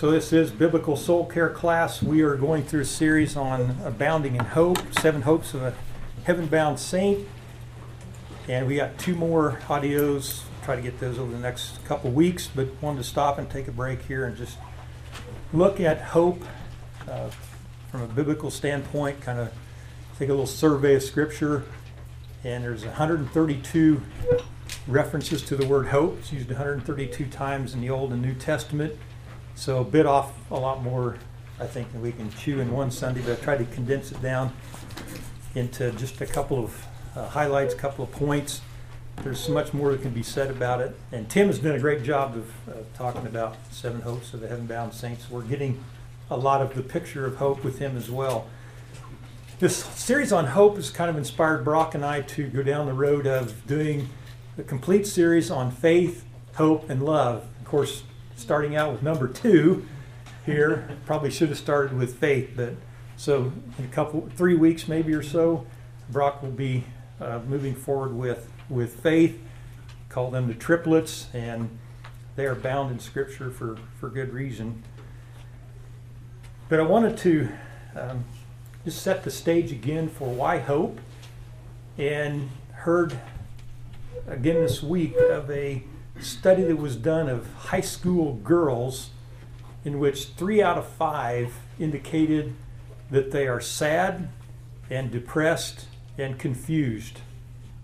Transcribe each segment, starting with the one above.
So this is Biblical Soul Care class. We are going through a series on abounding in hope, seven hopes of a heaven-bound saint. And we got two more audios. Try to get those over the next couple weeks, but wanted to stop and take a break here and just look at hope uh, from a biblical standpoint, kind of take a little survey of scripture. And there's 132 references to the word hope. It's used 132 times in the Old and New Testament. So bit off a lot more, I think, than we can chew in one Sunday, but I tried to condense it down into just a couple of uh, highlights, a couple of points. There's so much more that can be said about it. And Tim has done a great job of uh, talking about seven hopes of the heaven-bound saints. We're getting a lot of the picture of hope with him as well. This series on hope has kind of inspired Brock and I to go down the road of doing a complete series on faith, hope, and love. Of course, starting out with number two here, probably should have started with faith, but so in a couple, three weeks maybe or so, Brock will be uh, moving forward with with faith. Call them the triplets, and they are bound in Scripture for for good reason. But I wanted to um, just set the stage again for why hope, and heard again this week of a study that was done of high school girls in which three out of five indicated that they are sad and depressed and confused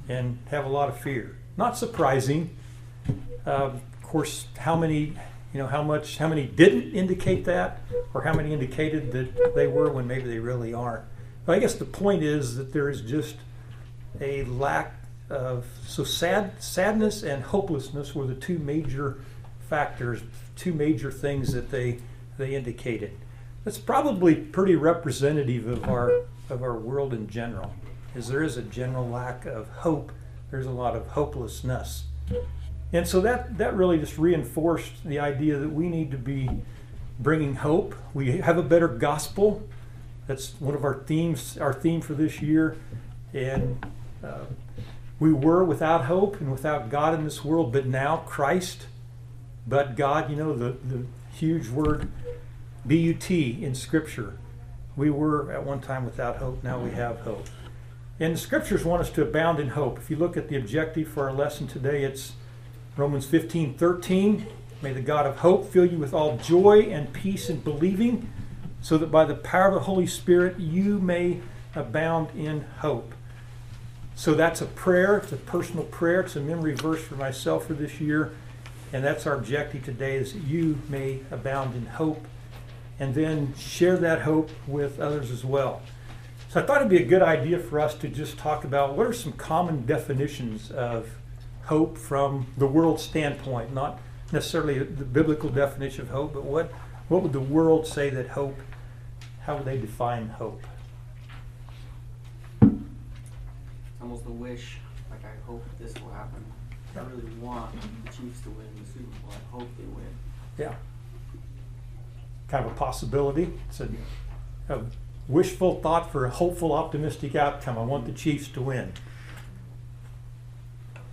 and have a lot of fear. Not surprising. Uh, of course, how many, you know, how much, how many didn't indicate that, or how many indicated that they were when maybe they really aren't. But I guess the point is that there is just a lack of so sad sadness and hopelessness were the two major factors, two major things that they they indicated. That's probably pretty representative of our of our world in general. Is there is a general lack of hope. There's a lot of hopelessness. And so that that really just reinforced the idea that we need to be bringing hope. We have a better gospel. That's one of our themes, our theme for this year, and uh, we were without hope and without God in this world, but now Christ, but God, you know, the, the huge word B U T in Scripture. We were at one time without hope, now we have hope. And the Scriptures want us to abound in hope. If you look at the objective for our lesson today, it's Romans 15 13. May the God of hope fill you with all joy and peace in believing, so that by the power of the Holy Spirit you may abound in hope. So that's a prayer. It's a personal prayer. It's a memory verse for myself for this year. And that's our objective today is that you may abound in hope and then share that hope with others as well. So I thought it'd be a good idea for us to just talk about what are some common definitions of hope from the world standpoint, not necessarily the biblical definition of hope, but what, what would the world say that hope, how would they define hope? Almost a wish, like I hope this will happen. I really want the Chiefs to win the Super Bowl. I hope they win. Yeah. Kind of a possibility. It's a, a wishful thought for a hopeful, optimistic outcome. I want the Chiefs to win.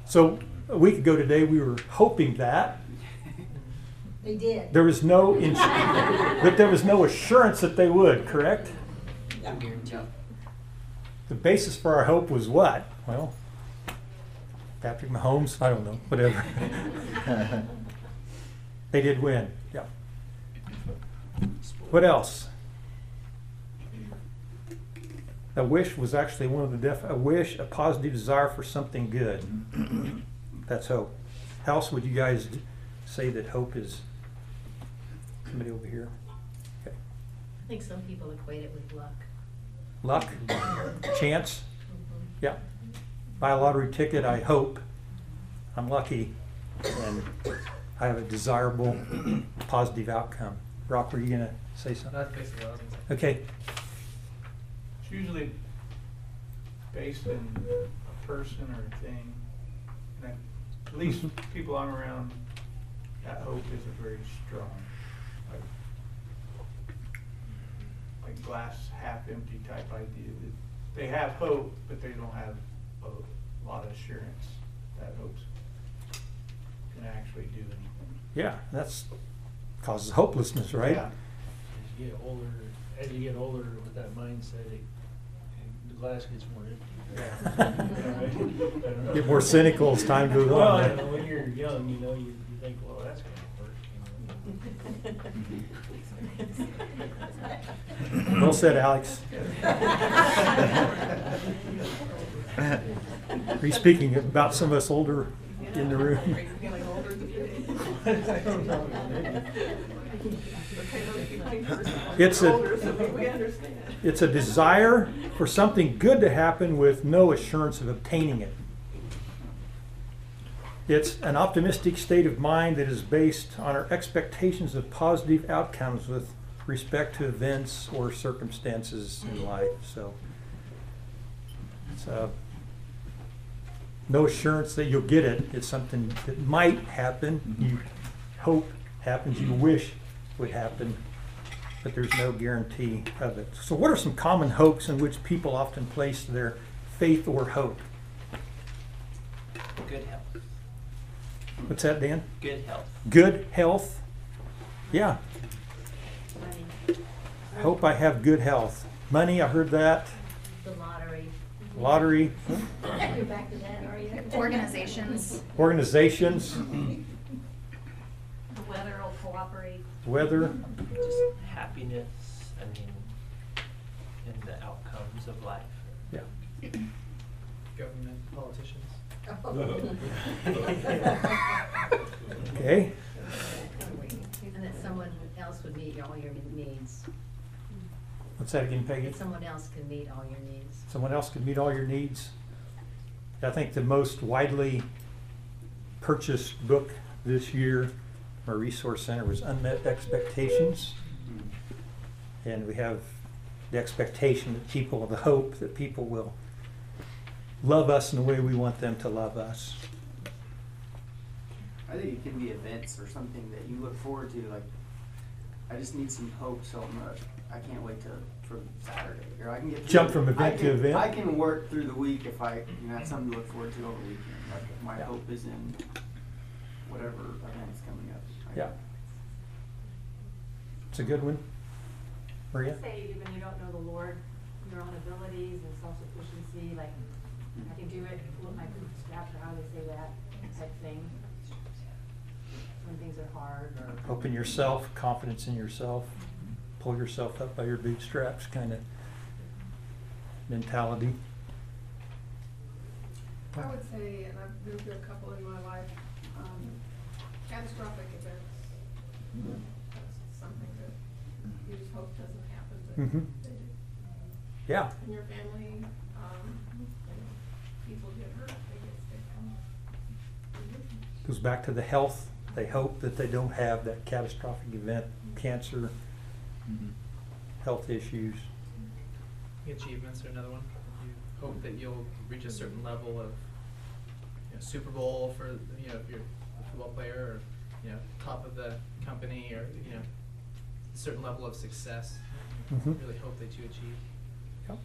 So a week ago today, we were hoping that. They did. There was no, ins- but there was no assurance that they would. Correct. I'm guaranteed. The basis for our hope was what? Well, Patrick Mahomes. I don't know. Whatever. they did win. Yeah. What else? A wish was actually one of the def. A wish, a positive desire for something good. That's hope. How else would you guys say that hope is? Somebody over here. Okay. I think some people equate it with luck. Luck, chance. Yeah. Buy a lottery ticket. I hope I'm lucky, and I have a desirable, positive outcome. Rock, were you gonna say something? That's basically what I was gonna say. Okay. It's usually based in a person or a thing. And at least people I'm around, that hope isn't very strong. Like, like glass half empty type idea. that They have hope, but they don't have a lot of assurance that hope's gonna actually do anything. Yeah, that's causes hopelessness, right? Yeah. As you get older, as you get older with that mindset, it, the glass gets more empty. Yeah. Get more cynical as time goes Well, on. you know, when you're young, you know, you, you think, well, that's gonna work, you know. Well said, Alex. Are you speaking about some of us older in the room? It's a, it's a desire for something good to happen with no assurance of obtaining it. It's an optimistic state of mind that is based on our expectations of positive outcomes with respect to events or circumstances in life. So, it's uh, no assurance that you'll get it. It's something that might happen. You hope happens. You wish would happen, but there's no guarantee of it. So, what are some common hopes in which people often place their faith or hope? Good health. What's that, Dan? Good health. Good health. Yeah, Money, I hope I have good health. Money, I heard that. the lottery. Lottery, You're back to that, are you? Organizations. organizations, The weather will cooperate. weather. Just happiness, I mean, and the outcomes of life. Okay. And that someone else would meet all your needs. What's that again, Peggy? That someone else can meet all your needs. Someone else can meet all your needs. I think the most widely purchased book this year, from our resource center, was Unmet Expectations. And we have the expectation that people, the hope that people will love us in the way we want them to love us. I think it can be events or something that you look forward to, like, I just need some hope, so I'm gonna, I can't wait to, for Saturday, or I can get. Jump from event I to event? I can work through the week if I, you know, have something to look forward to over the weekend, like, my Yeah. hope is in whatever event is coming up. Yeah. It's a good one. Maria? Say even you don't know the Lord, your own abilities and self-sufficiency, like, I can do it, with my bootstraps, or how they say that, type thing. When things are hard, or. Hope in yourself, confidence in yourself, pull yourself up by your bootstraps kind of mentality. I would say, and I've been through a couple in my life, um, catastrophic events. That's something that you just hope doesn't happen, but Mhm. they do. Yeah, In your family, um, and people get hurt, they get sick. and- goes back to the health. They hope that they don't have that catastrophic event, cancer, health issues. Achievements are another one. You hope that you'll reach a certain level of you know, Super Bowl for you know if you're a football player or you know top of the company or you know a certain level of success. You Mhm. Really hope that you achieve. Yep.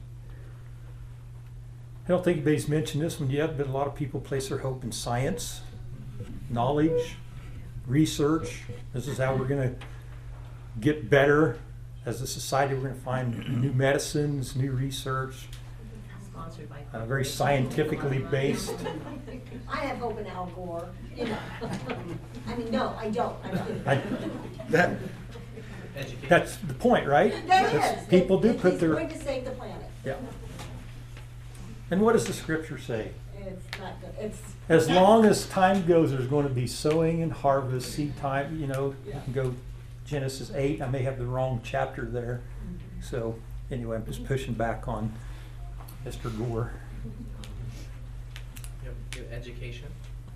I don't think anybody's mentioned this one yet, but a lot of people place their hope in science, knowledge, research. This is how we're going to get better as a society. We're going to find new medicines, new research, Sponsored by. uh, very scientifically based. I have hope in Al Gore, you know. I mean, no, I don't, I'm kidding. I, that, that's the point, right? That That's- is. People do that put He's their. going to save the planet. Yeah. And what does the scripture say? It's not good, it's. As long as time goes, there's going to be sowing and harvest, seed time, you know, you can go Genesis eight, I may have the wrong chapter there. Mm-hmm. So, anyway, I'm just pushing back on Mr. Gore. You know, good education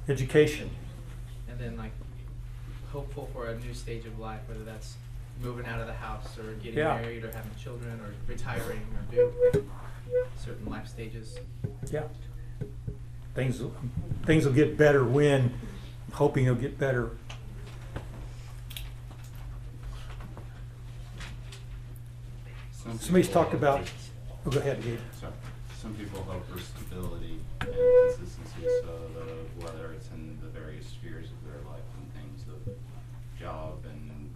Education, and then like hopeful for a new stage of life, whether that's moving out of the house or getting Yeah. married or having children or retiring or doing certain life stages. yeah things things will get better when hoping it'll get better some somebody's talked about oh, go ahead Gabe. Sorry. some people hope for stability and consistency so whether it's in the various spheres of their life and things of job and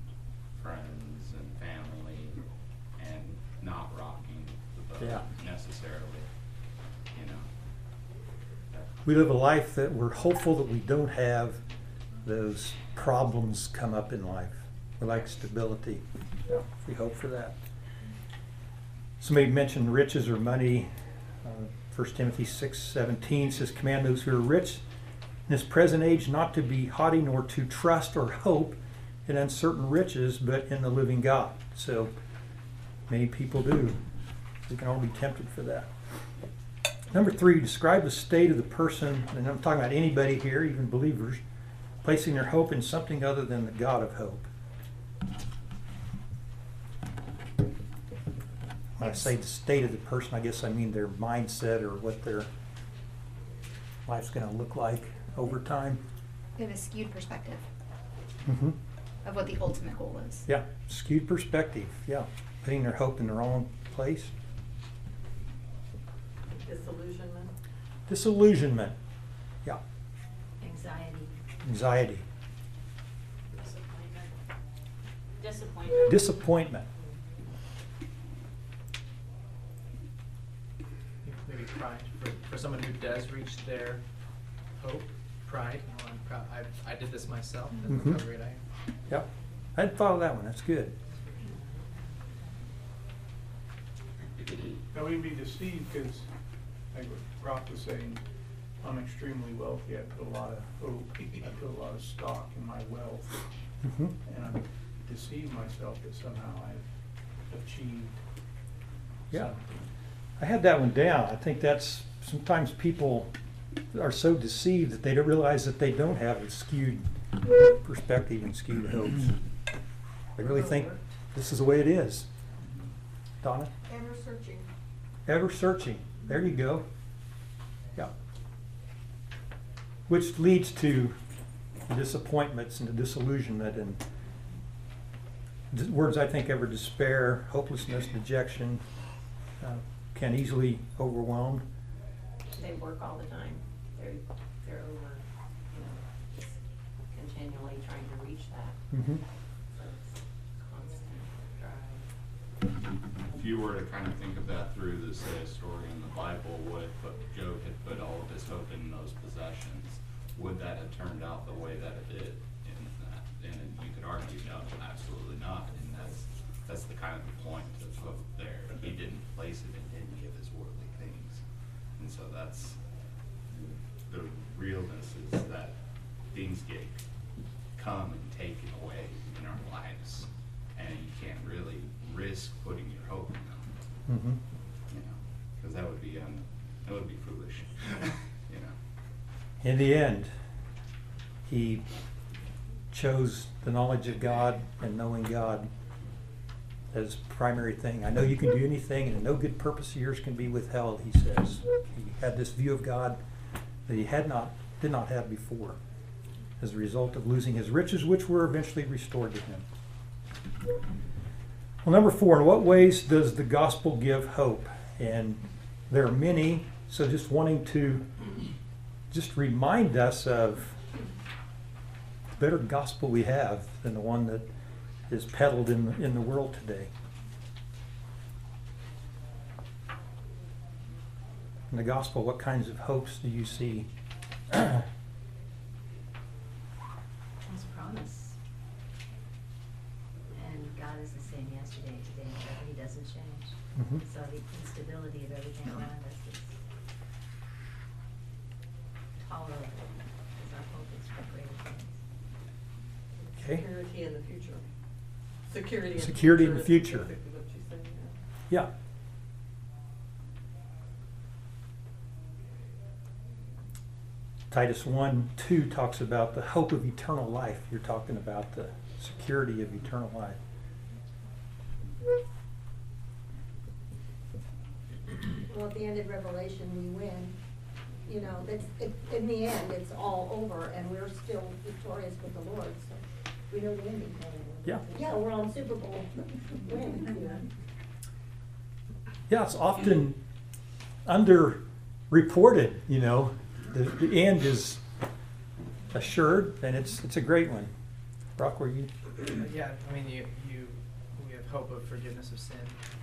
friends and family and not rocking the boat yeah. We live a life that we're hopeful that we don't have those problems come up in life. We like stability. Yeah, We hope for that. Somebody mentioned riches or money. Uh, First Timothy six seventeen says, "Command those who are rich in this present age not to be haughty nor to trust or hope in uncertain riches, but in the living God." So many people do. We can all be tempted for that. Number three, describe the state of the person, and I'm talking about anybody here, even believers, placing their hope in something other than the God of hope. When I say the state of the person, I guess I mean their mindset or what their life's going to look like over time. They have a skewed perspective hmm of what the ultimate goal is. Yeah, skewed perspective. Yeah, putting their hope in the wrong place. Disillusionment. Disillusionment. Yeah, Anxiety. anxiety, Disappointment. disappointment. Maybe pride, for, for someone who does reach their hope, pride, you know, I'm proud, I, I did this myself, and Mhm. how great I am. Yep, I hadn't thought of that one. That's good. Now, we'd be deceived because, like what Brock was saying, I'm extremely wealthy, I put a lot of hope, I put a lot of stock in my wealth, hmm and I'm deceived myself that somehow I've achieved Yeah. something. I had that one down. I think that's sometimes people are so deceived that they don't realize that they don't have a skewed perspective and skewed hopes. They really think this is the way it is. Donna? Ever searching. Ever searching. There you go. Yeah. Which leads to disappointments and the disillusionment and words I think ever despair, hopelessness, dejection uh, can easily overwhelm. They work all the time. They're, they're over, you know, just continually trying to reach that. Mhm. So it's constant drive. If you were to kind of think of that through the, say, a story in the Bible, what if Job had put all of his hope in those possessions, would that have turned out the way that it did in that? And you could argue, no, absolutely not, and that's, that's the kind of the point of hope there. He didn't place it in any of his worldly things. And so that's, the realness is that things get come and taken away in our lives, and you can't really risk putting your hope in them, Mhm. you know, because that would be um, that would be foolish, you know. In the end, he chose the knowledge of God and knowing God as primary thing. I know you can do anything, and no good purpose of yours can be withheld, he says. He had this view of God that he had not, did not have before, as a result of losing his riches, which were eventually restored to him. Well, number four, in what ways does the gospel give hope? And there are many, so just wanting to just remind us of the better gospel we have than the one that is peddled in, in the world today. In the gospel, what kinds of hopes do you see? His promise. And God is the same yesterday, today, and forever. He doesn't change. Mhm. So the instability of everything around us is tolerable, because our hope is for greater things. Okay. Security in the future. Security in the future. Security in the is future. basically what she's saying, yeah. Yeah. Titus 1 2 talks about the hope of eternal life. You're talking about the security of eternal life. Well, at the end of Revelation, we win. You know, that's, it, in the end, it's all over and we're still victorious with the Lord, so we know the ending. Yeah. Yeah, we're on Super Bowl win. Yeah, it's often underreported, you know. The, the end is assured, and it's, it's a great one. Brock, were you? Yeah, I mean, you, you, we have hope of forgiveness of sin,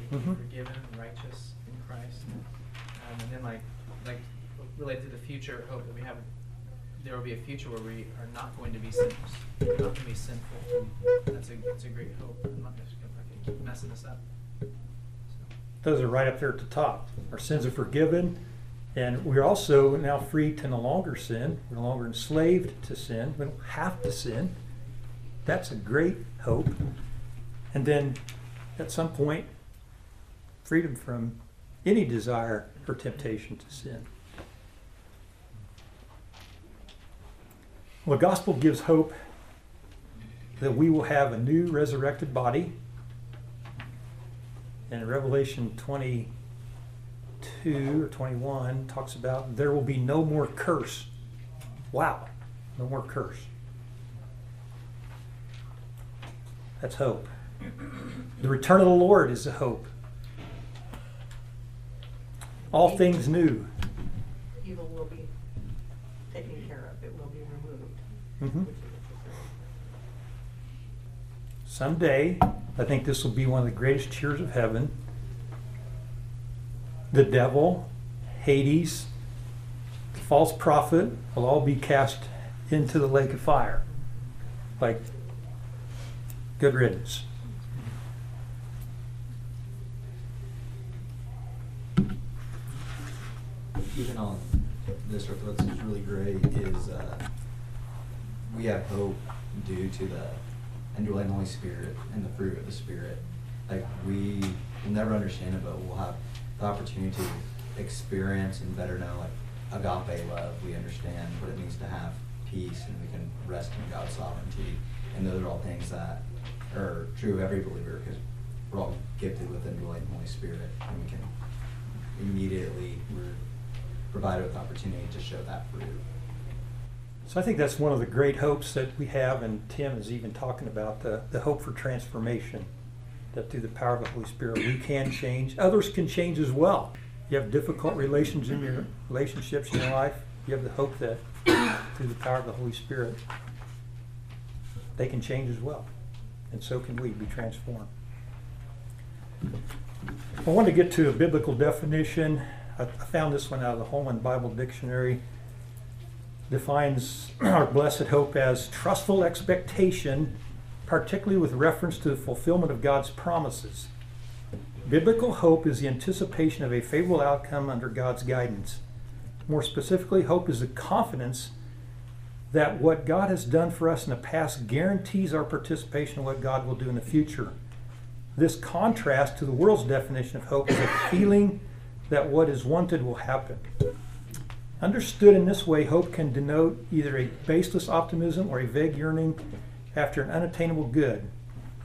being Mhm. forgiven and righteous in Christ. Um, and then like, like related to the future hope that we have, there will be a future where we are not going to be sinners, we're not going to be sinful. That's a that's a great hope. I'm not just gonna keep messing this up. So. Those are right up there at the top. Our sins are forgiven, and we're also now free to no longer sin. We're no longer enslaved to sin. We don't have to sin. That's a great hope. And then at some point, freedom from any desire or temptation to sin. Well, the gospel gives hope that we will have a new resurrected body. And Revelation 22 or 21 talks about there will be no more curse. Wow, no more curse. That's hope. The return of the Lord is a hope. All things new. Evil will be taken care of, it will be removed. Mhm. Someday, I think this will be one of the greatest cheers of heaven. The devil, Hades, the false prophet will all be cast into the lake of fire. Like, good riddance. even on this, what's really great is uh, we have hope due to the indwelling Holy Spirit and the fruit of the Spirit. Like we will never understand it, but we'll have the opportunity to experience and better know like agape love. We understand what it means to have peace, and we can rest in God's sovereignty. And those are all things that are true of every believer because we're all gifted with indwelling Holy Spirit, and we can immediately we're provided with the opportunity to show that fruit. So I think that's one of the great hopes that we have, and Tim is even talking about the, the hope for transformation. That through the power of the Holy Spirit we can change. Others can change as well. You have difficult relations in your relationships in your life. You have the hope that through the power of the Holy Spirit they can change as well. And so can we be transformed. I want to get to a biblical definition. I I found this one out of the Holman Bible Dictionary. Defines our blessed hope as trustful expectation, particularly with reference to the fulfillment of God's promises. Biblical hope is the anticipation of a favorable outcome under God's guidance. More specifically, hope is the confidence that what God has done for us in the past guarantees our participation in what God will do in the future. This contrast to the world's definition of hope is a feeling that what is wanted will happen. Understood in this way, hope can denote either a baseless optimism or a vague yearning after an unattainable good.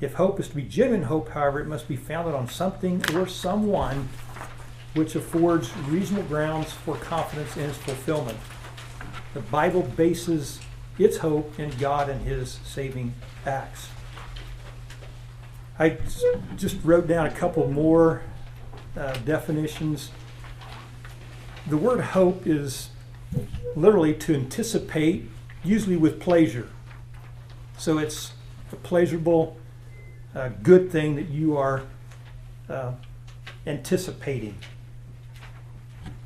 If hope is to be genuine hope, however, it must be founded on something or someone which affords reasonable grounds for confidence in its fulfillment. The Bible bases its hope in God and His saving acts. I just wrote down a couple more uh, definitions. The word hope is literally to anticipate, usually with pleasure. So it's a pleasurable, uh, good thing that you are uh, anticipating.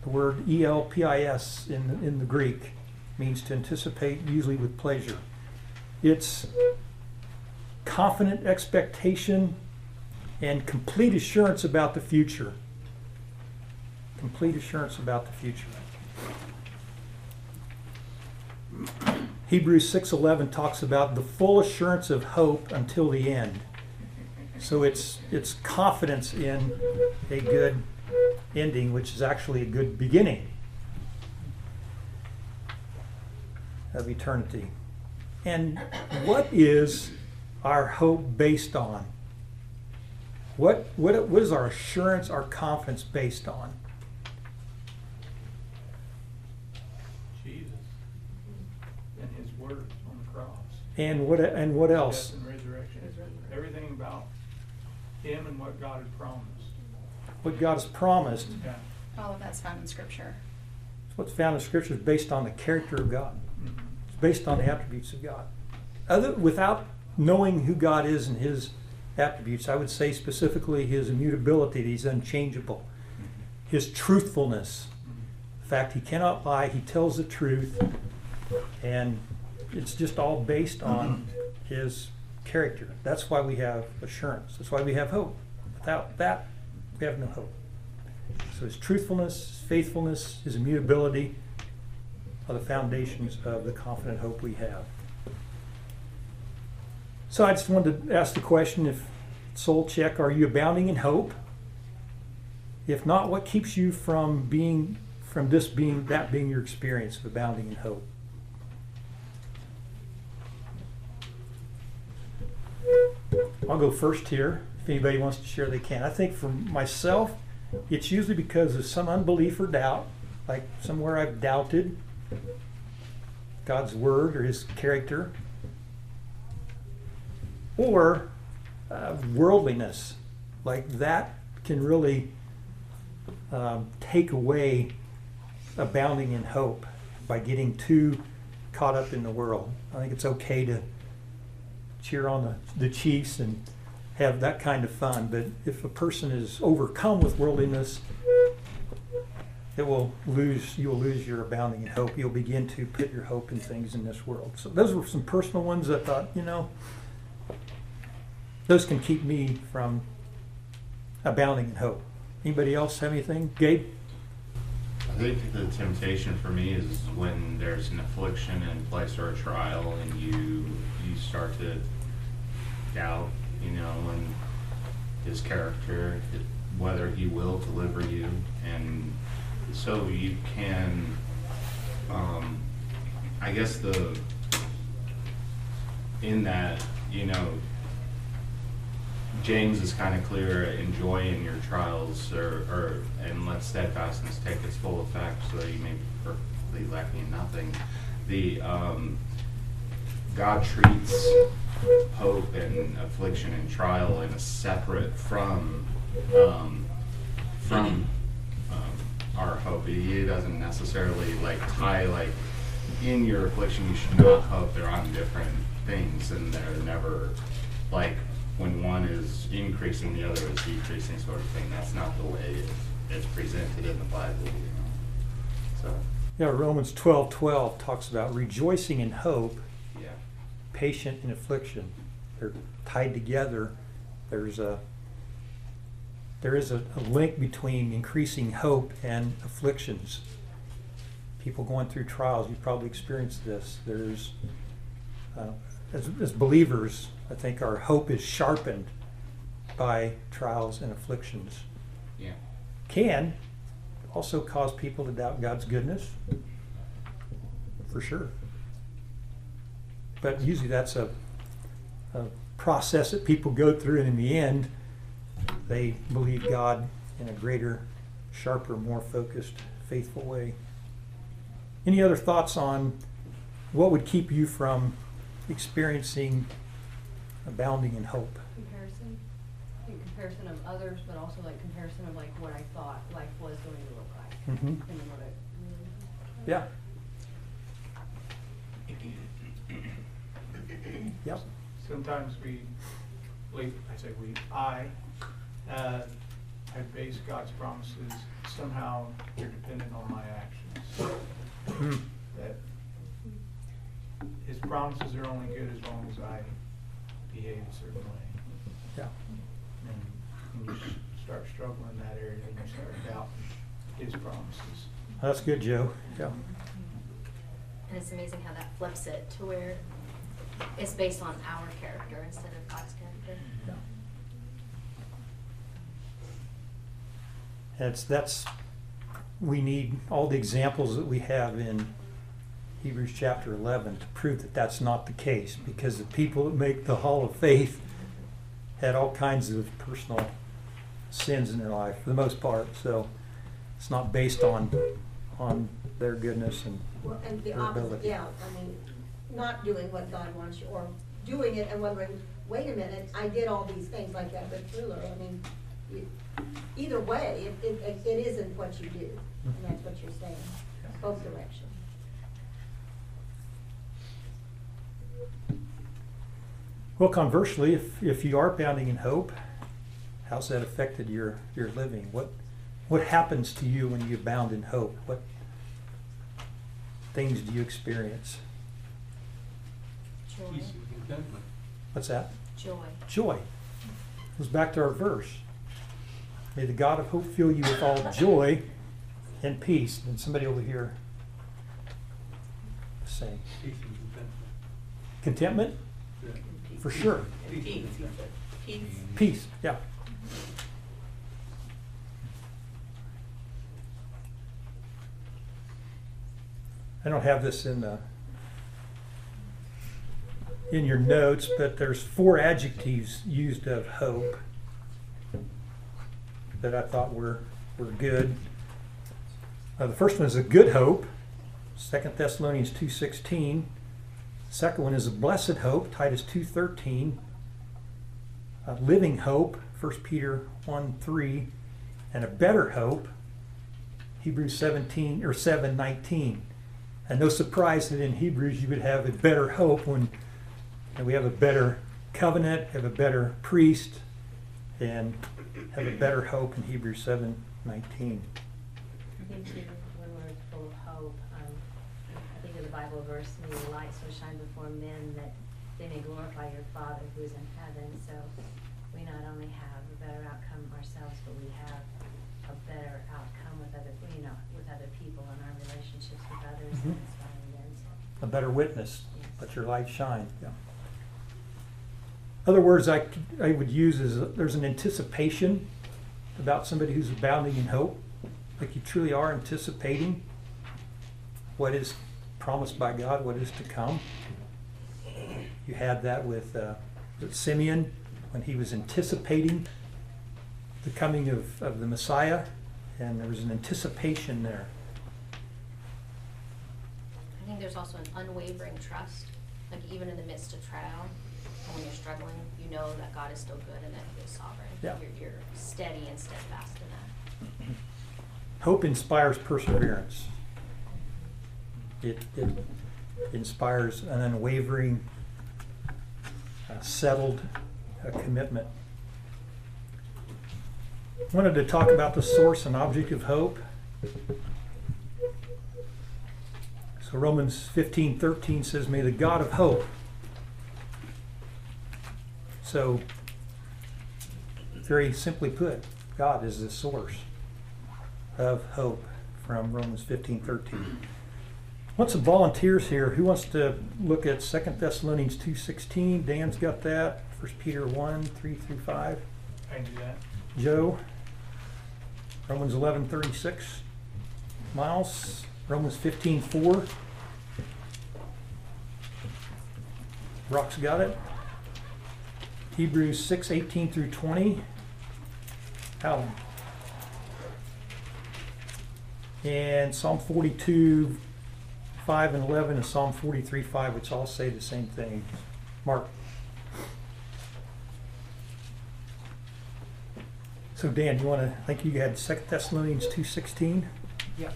The word E L P I S in, in the Greek means to anticipate, usually with pleasure. It's confident expectation and complete assurance about the future. Complete assurance about the future. Hebrews 6:11 talks about the full assurance of hope until the end. So it's it's confidence in a good ending, which is actually a good beginning of eternity. And what is our hope based on? What, what, what is our assurance, our confidence based on? Jesus and his words on the cross. And what, and what else? Death and resurrection. Everything about him and what God had promised. What God has promised. Yeah. All of that's found in Scripture. What's found in Scripture is based on the character of God. Mhm. It's based on the attributes of God. Other, without knowing who God is and His attributes, I would say specifically His immutability, that He's unchangeable. his truthfulness. The fact he cannot lie, he tells the truth, and it's just all based on his character. That's why we have assurance. That's why we have hope. Without that, we have no hope. So his truthfulness, his faithfulness, his immutability are the foundations of the confident hope we have. So I just wanted to ask the question if soul check, are you abounding in hope? If not, what keeps you from being from this being that being your experience of abounding in hope? I'll go first here. If anybody wants to share, they can. I think for myself, it's usually because of some unbelief or doubt, like somewhere I've doubted God's word or His character, or uh, worldliness, like that can really um, take away abounding in hope by getting too caught up in the world. I think it's okay to cheer on the, the Chiefs and have that kind of fun, but if a person is overcome with worldliness, it will lose you will lose your abounding in hope. You'll begin to put your hope in things in this world. So those were some personal ones I thought, you know, those can keep me from abounding in hope. Anybody else have anything? Gabe? I think the temptation for me is when there's an affliction in place or a trial and you you start to doubt, you know, and his character, whether he will deliver you, and so you can, um, I guess the in that you know James is kind of clear, enjoy in your trials, or, or and let steadfastness take its full effect, so that you may be perfectly lacking in nothing. The um, God treats hope and affliction and trial in a separate from um, from um, our hope. He doesn't necessarily like tie like in your affliction you should not hope. They're on different things, and they're never like when one is increasing, the other is decreasing, sort of thing. That's not the way it's, presented in the Bible, you know. So, Yeah, Romans twelve twelve talks about rejoicing in hope. Patient in affliction. They're tied together. There's a there is a, a link between increasing hope and afflictions. People going through trials, you probably experienced this. There's uh, as, as believers, I think our hope is sharpened by trials and afflictions. Yeah. Can also cause people to doubt God's goodness, for sure. But usually that's a, a process that people go through, and in the end, they believe God in a greater, sharper, more focused, faithful way. Any other thoughts on what would keep you from experiencing abounding in hope? Comparison, I think comparison of others, but also like comparison of like what I thought life was going to look like. Mhm. And what really. Yeah. Yep. Sometimes we, we, I say we, I, uh, I base God's promises, somehow they're dependent on my actions. Hmm. That his promises are only good as long as I behave a certain way. Yeah. And when you start struggling in that area, then you start doubting his promises. That's good, Joe. Yeah. And it's amazing how that flips it to where it's based on our character instead of God's character. Yeah. That's, that's, we need all the examples that we have in Hebrews chapter 11 to prove that that's not the case because the people that make the hall of faith had all kinds of personal sins in their life for the most part. So it's not based on, on their goodness and Well, and the their opposite, ability. yeah, I mean, not doing what God wants you, or doing it and wondering, wait a minute, I did all these things like that with ruler, I mean, you, either way, it, it, it isn't what you do, and that's what you're saying, both directions. Well, conversely, if, if you are abounding in hope, how's that affected your, your living? What, what happens to you when you abound in hope? What things do you experience? Joy. Peace and contentment. What's that? Joy. Joy. Goes back to our verse. May the God of hope fill you with all joy and peace. And somebody over here saying, Peace and contentment. contentment? For sure. Peace, he said. Peace. Peace, yeah. I don't have this in the in your notes, but there's four adjectives used of hope that I thought were were good. Uh, the first one is a good hope, Second Thessalonians two sixteen. Second one is a blessed hope, Titus two thirteen a living hope, 1 Peter 1.3. and a better hope, Hebrews 17 or 7.19. And no surprise that in Hebrews you would have a better hope when and we have a better covenant, have a better priest, and have a better hope in Hebrews 7 19. I think too, when we're full of hope, um, I think of the Bible verse, may your light so shine before men that they may glorify your Father who is in heaven. So we not only have a better outcome ourselves, but we have a better outcome with other, you know, with other people in our relationships with others and Mhm. them. A better witness, let your light shine. Yeah. Other words I, I would use is there's an anticipation about somebody who's abounding in hope. Like you truly are anticipating what is promised by God, what is to come. You had that with, uh, with Simeon when he was anticipating the coming of, of the Messiah, and there was an anticipation there. I think there's also an unwavering trust, like even in the midst of trial, when you're struggling, you know that God is still good and that He is sovereign. Yeah. You're, you're steady and steadfast in that. Hope inspires perseverance. It, it inspires an unwavering, uh, settled uh, commitment. Wanted to talk about the source and object of hope. So Romans fifteen thirteen says, May the God of hope. So, very simply put, God is the source of hope from Romans fifteen thirteen. Want some volunteers here? Who wants to look at Second Thessalonians two sixteen? Dan's got that. First Peter one three through five. I can do that. Joe. Romans eleven thirty six. Miles. Romans fifteen four. Rock's got it. Hebrews six eighteen through twenty. Alan. And Psalm forty-two, five and eleven, and Psalm forty-three, five, which all say the same thing. Mark. So Dan, you want to, I think you had Second Thessalonians two sixteen? Yeah.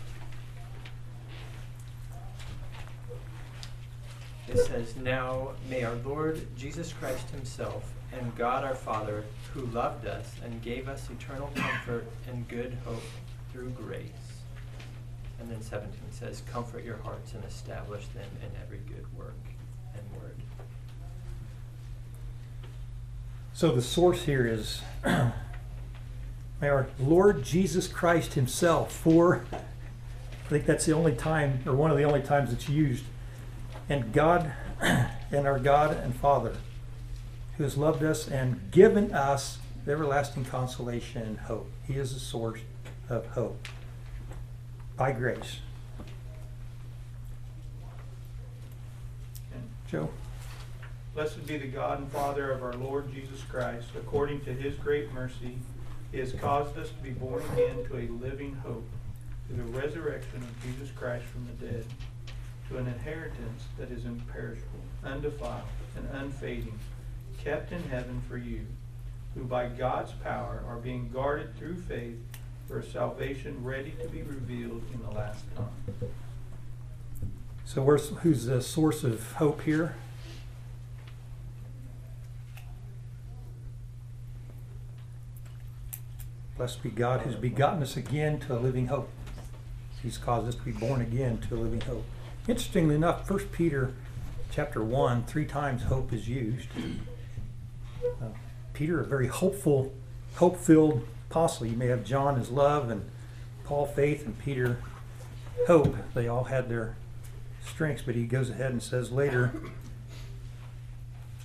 It says, Now may our Lord Jesus Christ Himself and God our Father, who loved us and gave us eternal comfort and good hope through grace. And then 17 says, Comfort your hearts and establish them in every good work and word. So the source here is our Lord Jesus Christ Himself. For I think that's the only time, or one of the only times it's used. And God, and our God and Father, who has loved us and given us everlasting consolation and hope. He is the source of hope by grace. Joe? Blessed be the God and Father of our Lord Jesus Christ. According to his great mercy, he has caused us to be born again to a living hope through the resurrection of Jesus Christ from the dead, to an inheritance that is imperishable, undefiled, and unfading, kept in heaven for you, who by God's power are being guarded through faith for salvation ready to be revealed in the last time. So who's the source of hope here? Blessed be God who's begotten us again to a living hope. He's caused us to be born again to a living hope. Interestingly enough, 1 Peter chapter 1, three times hope is used. Uh, Peter, a very hopeful, hope filled apostle. You may have John as love, and Paul faith, and Peter hope. They all had their strengths, but he goes ahead and says later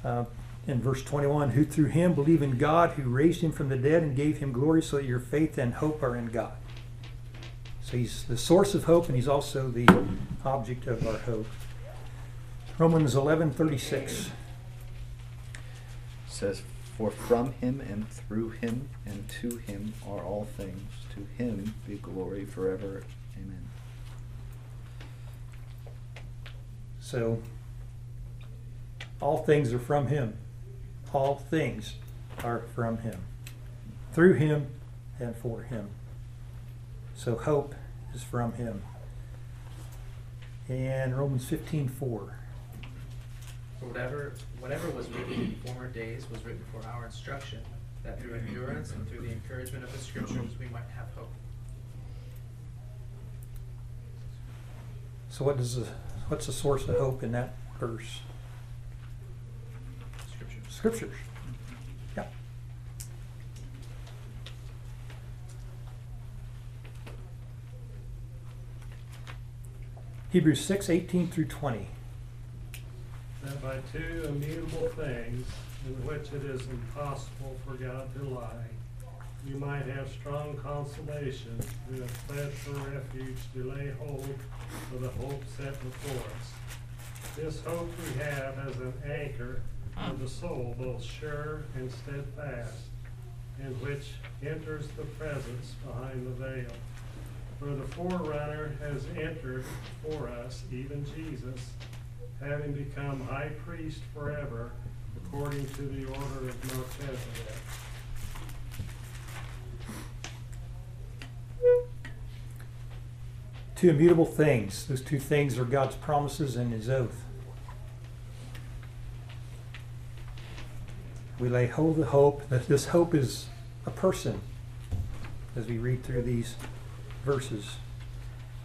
uh, in verse 21 who through him believe in God, who raised him from the dead and gave him glory, so that your faith and hope are in God. So he's the source of hope, and he's also the object of our hope. Romans 11:36. Says, For from him and through him and to him are all things. To him be glory forever. Amen. So all things are from him. All things are from him. Through him and for him. So hope is from him. And Romans 15:4. For whatever, whatever was written in former days was written for our instruction, that through endurance and through the encouragement of the scriptures we might have hope. So what does the what's the source of hope in that verse? Scriptures. Scriptures. Yeah. Hebrews 6, 18 through 20. That by two immutable things, in which it is impossible for God to lie, you might have strong consolation who have fled for refuge to lay hold of the hope set before us. This hope we have as an anchor of the soul, both sure and steadfast, in which enters the presence behind the veil. For the forerunner has entered for us, even Jesus, having become high priest forever, according to the order of Melchizedek. Two immutable things. Those two things are God's promises and his oath. We lay hold of hope, that this hope is a person as we read through these verses.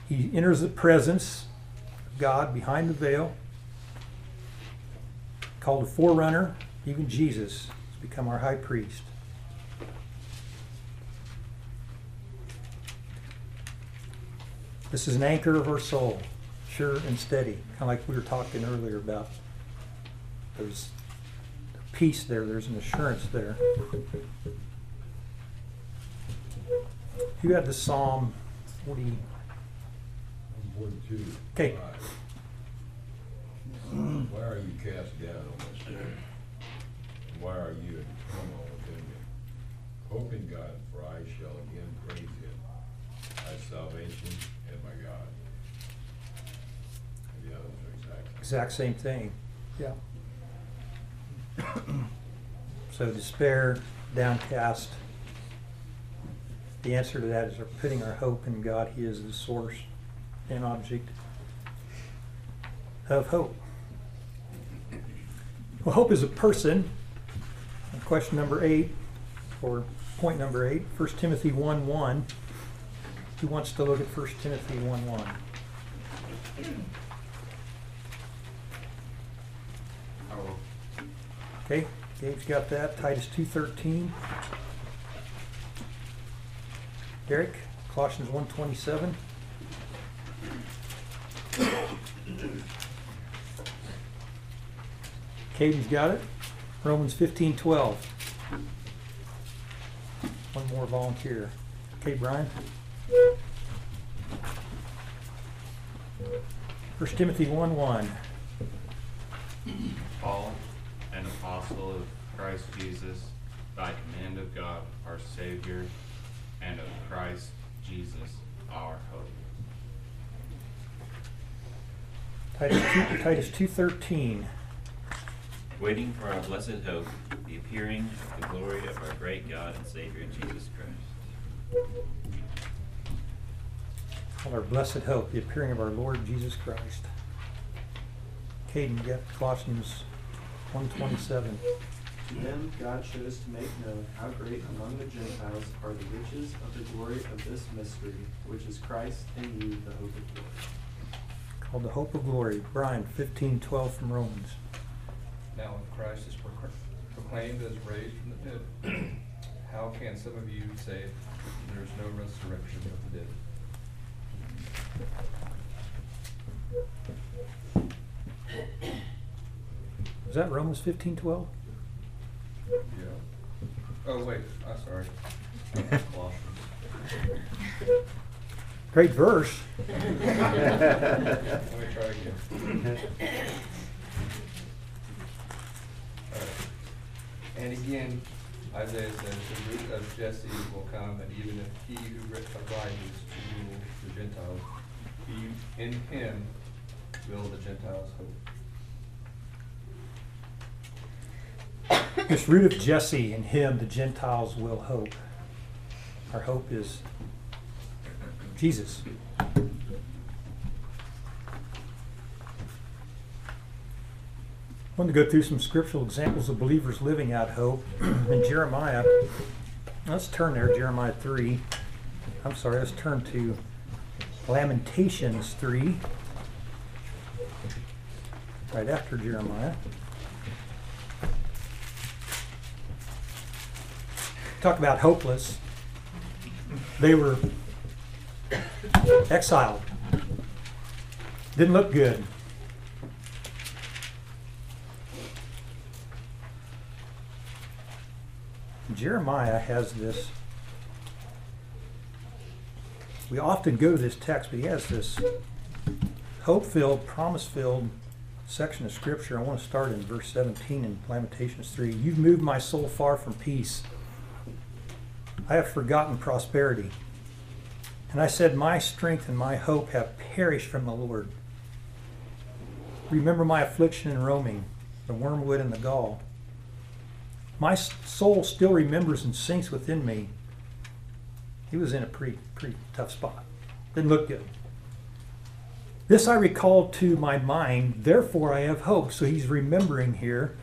He enters the presence of God behind the veil, called a forerunner, even Jesus has become our high priest. This is an anchor of our soul, sure and steady, kind of like we were talking earlier about. There's peace there, there's an assurance there. You had the Psalm 40. Forty-two. Okay. Why are you cast down, O? Why are you in turmoil within me? Hope in God, for I shall again praise him, my salvation and my God. And the others are exactly. Exact same thing. Yeah. so despair, downcast. The answer to that is we're putting our hope in God. He is the source and object of hope. Well, hope is a person. Question number eight, or point number eight, 1 Timothy 1 1. Who wants to look at 1 Timothy 1 1? I will. Okay, Dave's got that. Titus 2.13. Derek, Colossians 1.27. Caden's got it. Romans 15.12. One more volunteer. Okay, Brian. First Timothy 1 1. Paul, an apostle of Christ Jesus, by command of God our Savior, and of Christ Jesus our hope. Titus 2, Titus 2.13. waiting for our blessed hope, the appearing of the glory of our great God and Savior Jesus Christ. Of our blessed hope, the appearing of our Lord Jesus Christ. Caden, you got Colossians 1.27. To them God chose to make known how great among the Gentiles are the riches of the glory of this mystery, which is Christ in you, the hope of glory. Called the hope of glory. Brian, fifteen twelve from Romans. Now, if Christ is procl- proclaimed as raised from the dead, how can some of you say there is no resurrection of the dead? Is that Romans fifteen twelve? Yeah. Oh, wait, I'm sorry. Colossians. Great verse. Let me try again. And again, Isaiah says, the root of Jesse will come, and even if he who ri- arises to rule the Gentiles, he, in him will the Gentiles hope. This root of Jesse, in him the Gentiles will hope. Our hope is Jesus. I wanted to go through some scriptural examples of believers living out hope. In Jeremiah, let's turn there, Jeremiah 3. I'm sorry, let's turn to Lamentations 3. Right after Jeremiah. Talk about hopeless. They were exiled. Didn't look good. Jeremiah has this. We often go to this text, but he has this hope filled, promise filled section of Scripture. I want to start in verse 17 in Lamentations 3. You've moved my soul far from peace. I have forgotten prosperity. And I said, My strength and my hope have perished from the Lord. Remember my affliction and roaming, the wormwood and the gall. My soul still remembers and sinks within me. He was in a pretty, pretty tough spot. Didn't look good. This I recall to my mind, therefore I have hope. So he's remembering here.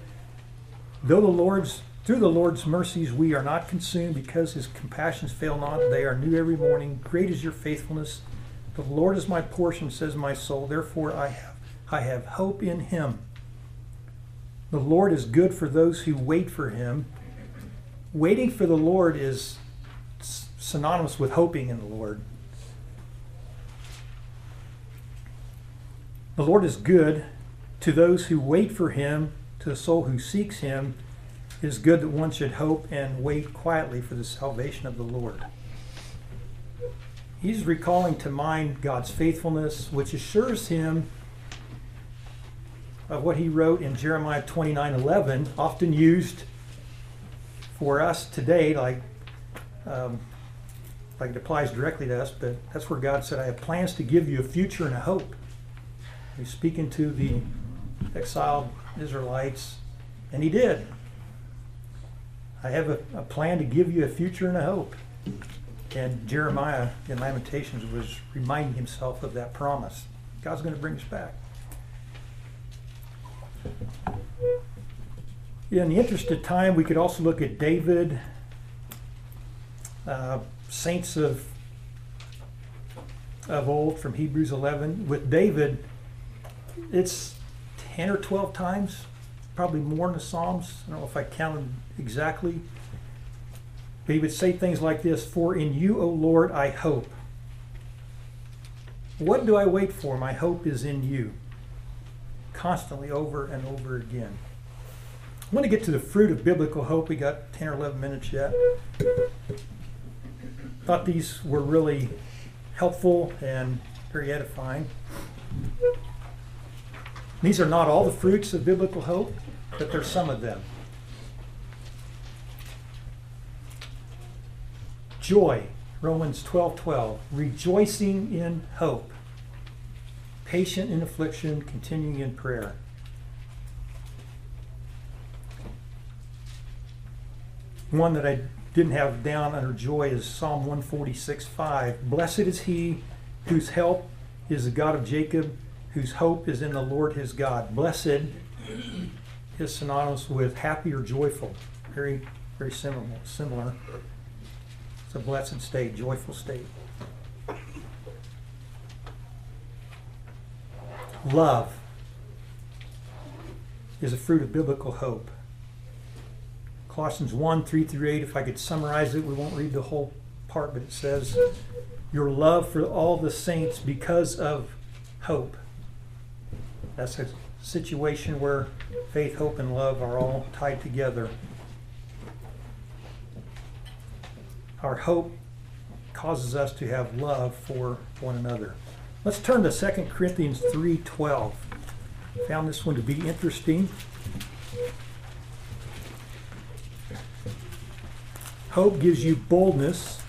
Though the Lord's through the Lord's mercies we are not consumed because his compassions fail not. They are new every morning. Great is your faithfulness. The Lord is my portion, says my soul. Therefore I have I have hope in him. The Lord is good for those who wait for him. Waiting for the Lord is synonymous with hoping in the Lord. The Lord is good to those who wait for him, to the soul who seeks him. It is good that one should hope and wait quietly for the salvation of the Lord. He's recalling to mind God's faithfulness, which assures him of what he wrote in Jeremiah 29 11, often used for us today, like, um, like it applies directly to us, but that's where God said, I have plans to give you a future and a hope. He's speaking to the exiled Israelites, and he did. I have a, a plan to give you a future and a hope. And Jeremiah in Lamentations was reminding himself of that promise. God's going to bring us back. In the interest of time, we could also look at David, uh, saints of of old from Hebrews 11. With David, it's 10 or 12 times, probably more in the Psalms. I don't know if I counted exactly. But he would say things like this For in you, O Lord, I hope. What do I wait for? My hope is in you. Constantly over and over again. I want to get to the fruit of biblical hope. We got 10 or 11 minutes yet. Thought these were really helpful and very edifying. These are not all the fruits of biblical hope, but there's some of them. Joy, Romans 12 12, rejoicing in hope, patient in affliction, continuing in prayer. One that I didn't have down under joy is Psalm 146 5. Blessed is he whose help is the God of Jacob, whose hope is in the Lord his God. Blessed is synonymous with happy or joyful. Very, very similar. Similar. It's a blessed state, joyful state. Love is a fruit of biblical hope. Colossians 1 3 through 8, if I could summarize it, we won't read the whole part, but it says, Your love for all the saints because of hope. That's a situation where faith, hope, and love are all tied together. Our hope causes us to have love for one another. Let's turn to 2 Corinthians 3:12. Found this one to be interesting. Hope gives you boldness.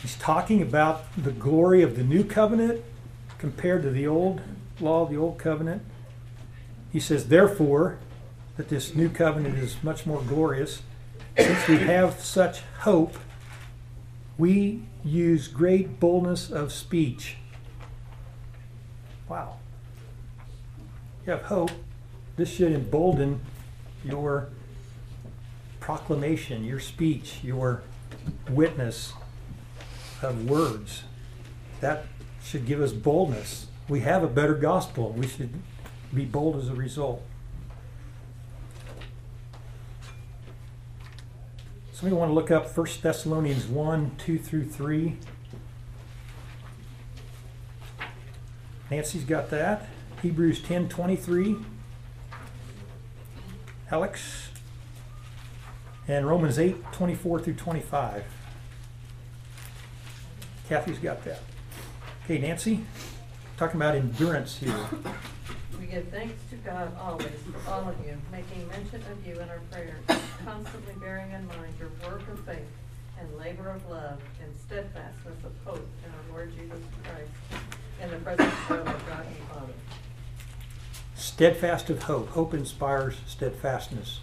He's talking about the glory of the new covenant compared to the old law, the old covenant. He says, therefore, that this new covenant is much more glorious. Since we have such hope, we use great boldness of speech. Wow. You have hope. This should embolden your proclamation, your speech, your witness of words. That should give us boldness. We have a better gospel. We should be bold as a result. Somebody want to look up 1 Thessalonians 1 2 through 3. Nancy's got that. Hebrews 10 23. Alex. And Romans 8 24 through 25. Kathy's got that. Okay, Nancy, talking about endurance here. We give thanks to God always for all of you, making mention of you in our prayers, constantly bearing in mind your work of faith and labor of love and steadfastness of hope in our Lord Jesus Christ, in the presence of our God and Father. Steadfast of hope. Hope inspires steadfastness.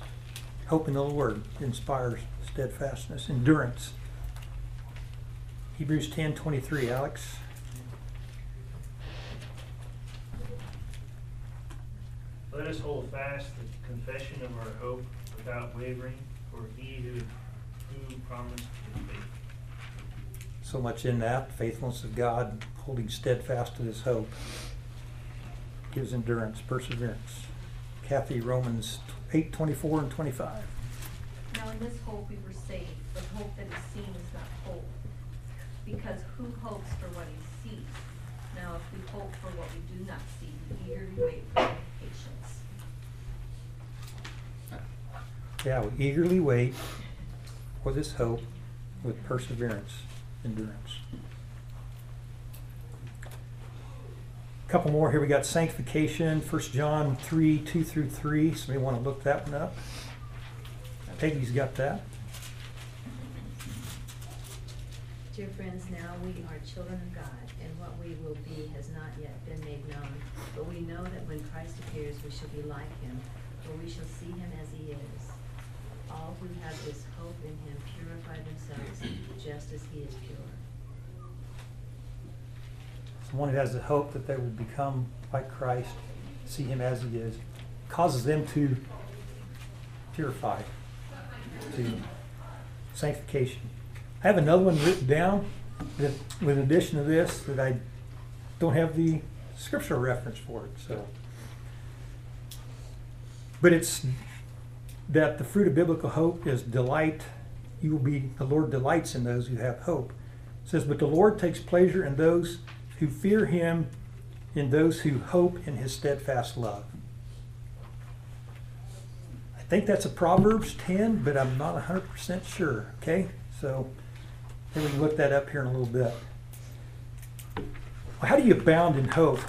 Hope in the Lord inspires steadfastness. Endurance. Hebrews 10 23. Alex. Let us hold fast the confession of our hope without wavering, for he who, who promised is faithful. So much in that. Faithfulness of God, holding steadfast to his hope, gives endurance, perseverance. Kathy, Romans 8 24 and 25. Now in this hope we were saved, but hope that is seen is not hope. Because who hopes for what he sees? Now if we hope for what we do not see, we eagerly wait for it with patience. Yeah, we eagerly wait for this hope with perseverance, endurance. A couple more here. We got sanctification, 1 John 3 2 through 3. Somebody want to look that one up? Peggy's got that. Dear friends, now we are children of God, and what we will be has not yet been made known. But we know that when Christ appears, we shall be like him, for we shall see him as he is. All who have this hope in him purify themselves just as he is pure. Someone who has the hope that they will become like Christ, see him as he is, causes them to purify, to sanctification. I have another one written down that, with addition to this that I don't have the scriptural reference for it. So, but it's that the fruit of biblical hope is delight. You will be the Lord delights in those who have hope. It says, but the Lord takes pleasure in those who fear Him, in those who hope in His steadfast love. I think that's a Proverbs 10, but I'm not 100% sure. Okay, so. Then we can look that up here in a little bit. How do you abound in hope?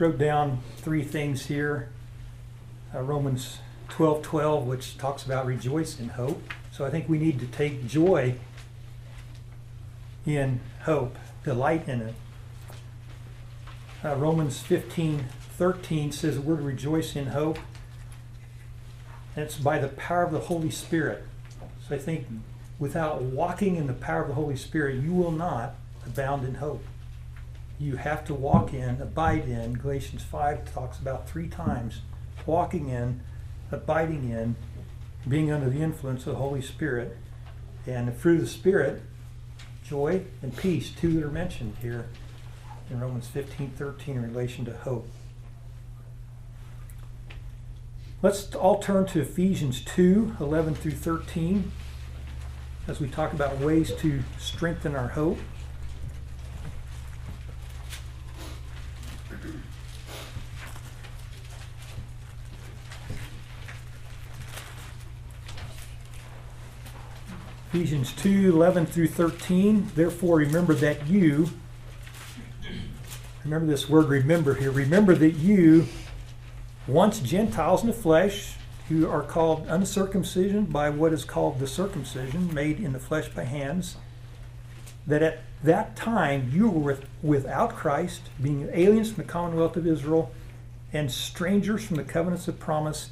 Wrote down three things here. Uh, Romans 12 12, which talks about rejoice in hope. So I think we need to take joy in hope, delight in it. Uh, Romans 15 13 says we're to rejoice in hope. And it's by the power of the Holy Spirit. So I think without walking in the power of the Holy Spirit, you will not abound in hope. You have to walk in, abide in. Galatians 5 talks about three times walking in, abiding in, being under the influence of the Holy Spirit. And the fruit of the Spirit, joy and peace, two that are mentioned here in Romans 15 13 in relation to hope. Let's all turn to Ephesians 2 11 through 13 as we talk about ways to strengthen our hope. Ephesians 2 11 through 13. Therefore, remember that you, remember this word remember here, remember that you, once Gentiles in the flesh, who are called uncircumcision by what is called the circumcision, made in the flesh by hands, that at that time you were with, without Christ, being aliens from the commonwealth of Israel, and strangers from the covenants of promise,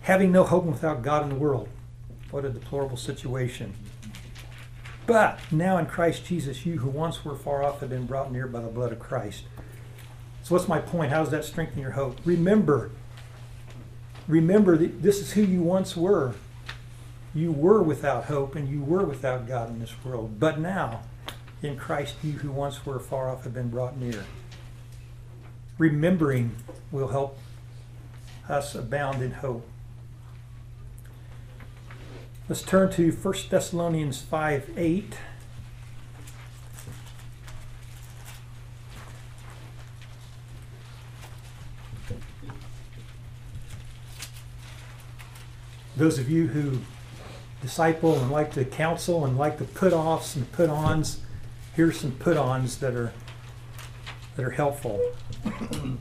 having no hope and without God in the world. What a deplorable situation. But now in Christ Jesus, you who once were far off have been brought near by the blood of Christ. So, what's my point? How does that strengthen your hope? Remember, remember that this is who you once were. You were without hope and you were without God in this world. But now, in Christ, you who once were far off have been brought near. Remembering will help us abound in hope. Let's turn to 1 Thessalonians 5 8. Those of you who disciple and like to counsel and like to put offs and put ons, here's some put ons that are that are helpful. 1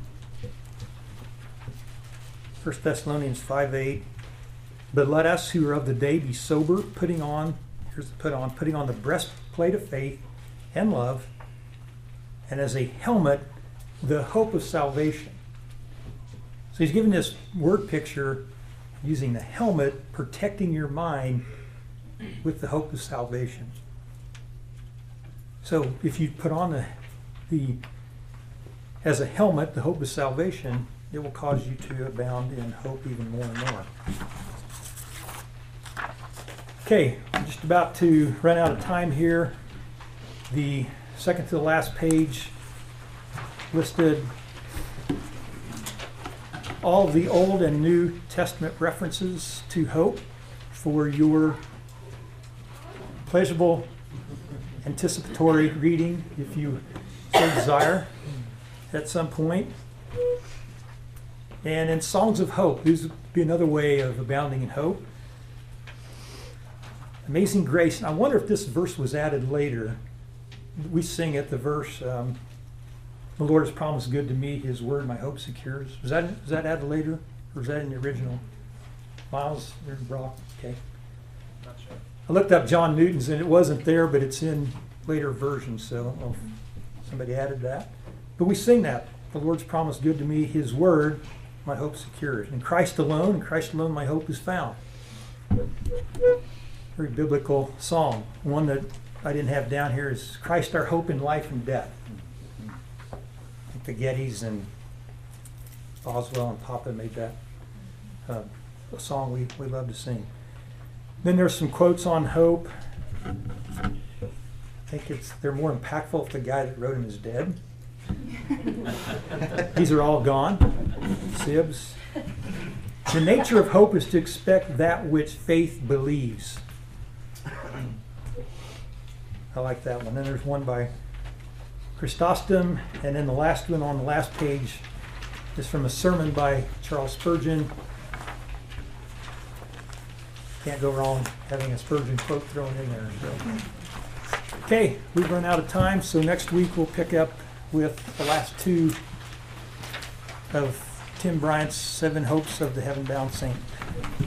Thessalonians 5 8. But let us who are of the day be sober, putting on, here's the put on, putting on the breastplate of faith and love, and as a helmet, the hope of salvation. So he's given this word picture using the helmet, protecting your mind with the hope of salvation. So if you put on the, the as a helmet, the hope of salvation, it will cause you to abound in hope even more and more. Okay, I'm just about to run out of time here. The second to the last page listed all the Old and New Testament references to hope for your pleasurable anticipatory reading if you so desire at some point. And in Songs of Hope, this would be another way of abounding in hope. Amazing Grace. And I wonder if this verse was added later. We sing it, the verse, um, The Lord has promised good to me, His word my hope secures. Was that, was that added later? Or was that in the original? Miles, there's Brock, okay. Not sure. I looked up John Newton's and it wasn't there, but it's in later versions, so somebody added that. But we sing that. The Lord's promised good to me, His word, my hope secures. In Christ alone, in Christ alone, my hope is found. Very biblical song. One that I didn't have down here is Christ our hope in life and death. I think the Gettys and Boswell and Papa made that uh, a song we, we love to sing. Then there's some quotes on hope. I think it's they're more impactful if the guy that wrote them is dead. These are all gone. Sibbes. The nature of hope is to expect that which faith believes. I like that one. Then there's one by Chrysostom, and then the last one on the last page is from a sermon by Charles Spurgeon. Can't go wrong having a Spurgeon quote thrown in there. So. Okay, we've run out of time, so next week we'll pick up with the last two of Tim Bryant's Seven Hopes of the Heaven Bound Saint.